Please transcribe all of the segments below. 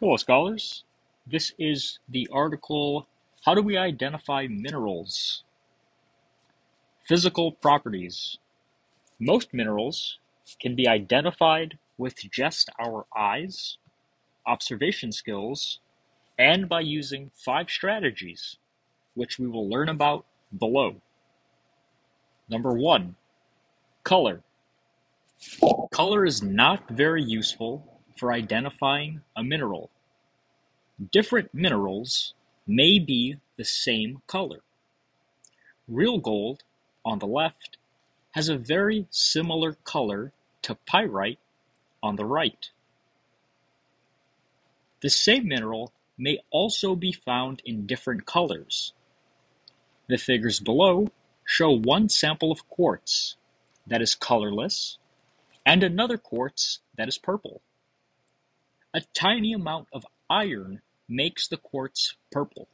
Hello, scholars. This is the article How Do We Identify Minerals? Physical properties. Most minerals can be identified with just our eyes, observation skills, and by using five strategies, which we will learn about below. Number one, color. Color is not very useful for identifying a mineral. Different minerals may be the same color. Real gold, on the left, has a very similar color to pyrite on the right. The same mineral may also be found in different colors. The figures below show one sample of quartz that is colorless and another quartz that is purple. A tiny amount of iron makes the quartz purple.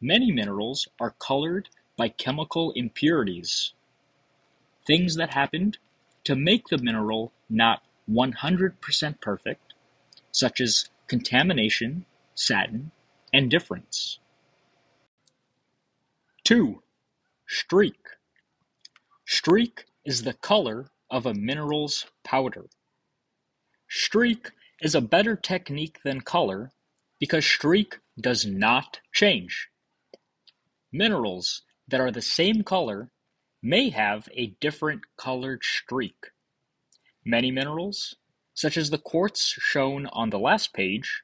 Many minerals are colored by chemical impurities, things that happened to make the mineral not 100% perfect, such as contamination, satin, and difference. 2. Streak. Streak is the color of a mineral's powder. Streak is a better technique than color because streak does not change. Minerals that are the same color may have a different colored streak. Many minerals, such as the quartz shown on the last page,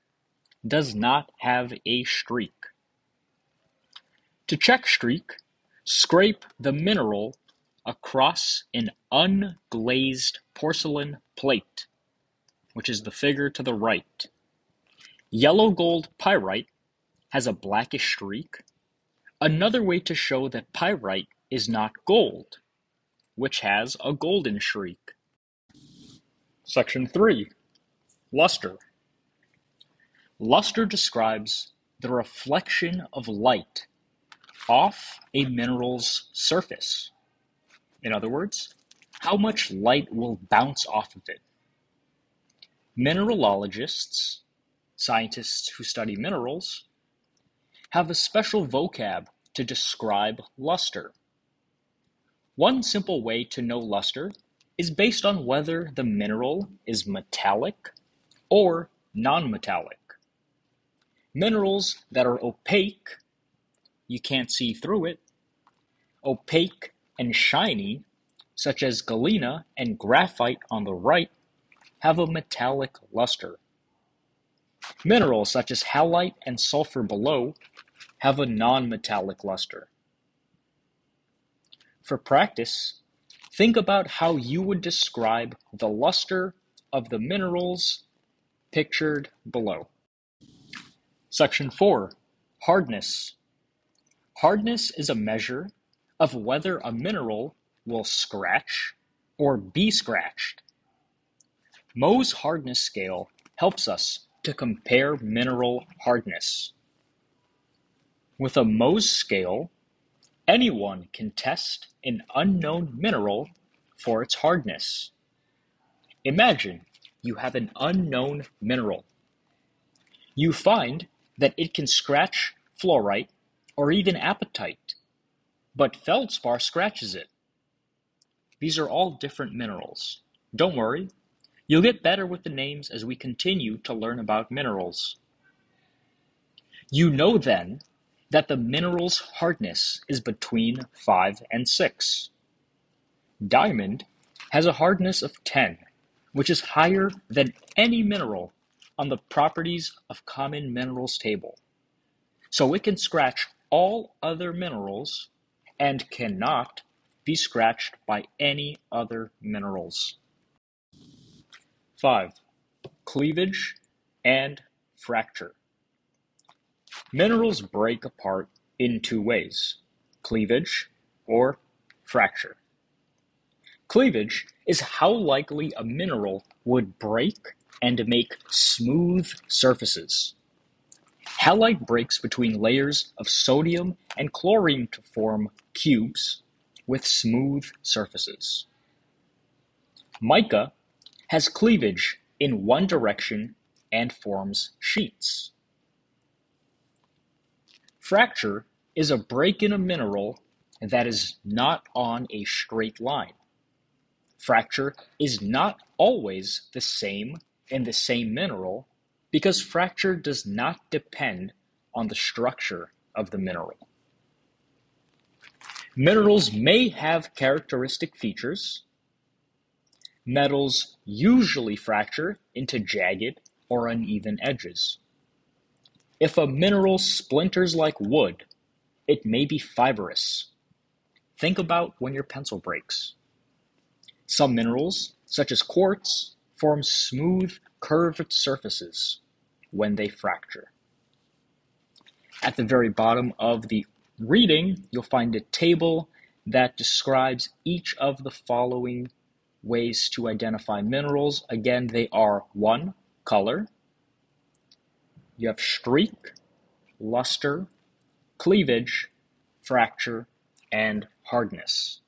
does not have a streak. To check streak, scrape the mineral across an unglazed porcelain plate which is the figure to the right. Yellow gold pyrite has a blackish streak. Another way to show that pyrite is not gold, which has a golden streak. Section 3 Luster. Luster describes the reflection of light off a mineral's surface. In other words, how much light will bounce off of it. Mineralogists, scientists who study minerals, have a special vocab to describe luster. One simple way to know luster is based on whether the mineral is metallic or nonmetallic. Minerals that are opaque, you can't see through it, opaque and shiny, such as galena and graphite on the right, have a metallic luster. Minerals such as halite and sulfur below have a non-metallic luster. For practice, think about how you would describe the luster of the minerals pictured below. Section 4. Hardness. Hardness is a measure of whether a mineral will scratch or be scratched. Mohs hardness scale helps us to compare mineral hardness. With a Mohs scale, anyone can test an unknown mineral for its hardness. Imagine you have an unknown mineral. You find that it can scratch fluorite or even apatite, but feldspar scratches it. These are all different minerals. Don't worry, You'll get better with the names as we continue to learn about minerals. You know then that the mineral's hardness is between 5 and 6. Diamond has a hardness of 10, which is higher than any mineral on the properties of common minerals table. So it can scratch all other minerals and cannot be scratched by any other minerals. Five, cleavage and fracture. Minerals break apart in two ways, cleavage or fracture. Cleavage is how likely a mineral would break and make smooth surfaces. Halite breaks between layers of sodium and chlorine to form cubes with smooth surfaces. Mica has cleavage in one direction and forms sheets. Fracture is a break in a mineral that is not on a straight line. Fracture is not always the same in the same mineral because fracture does not depend on the structure of the mineral. Minerals may have characteristic features. Metals usually fracture into jagged or uneven edges. If a mineral splinters like wood, it may be fibrous. Think about when your pencil breaks. Some minerals, such as quartz, form smooth, curved surfaces when they fracture. At the very bottom of the reading, you'll find a table that describes each of the following ways to identify minerals. Again, they are one, color. You have streak, luster, cleavage, fracture, and hardness.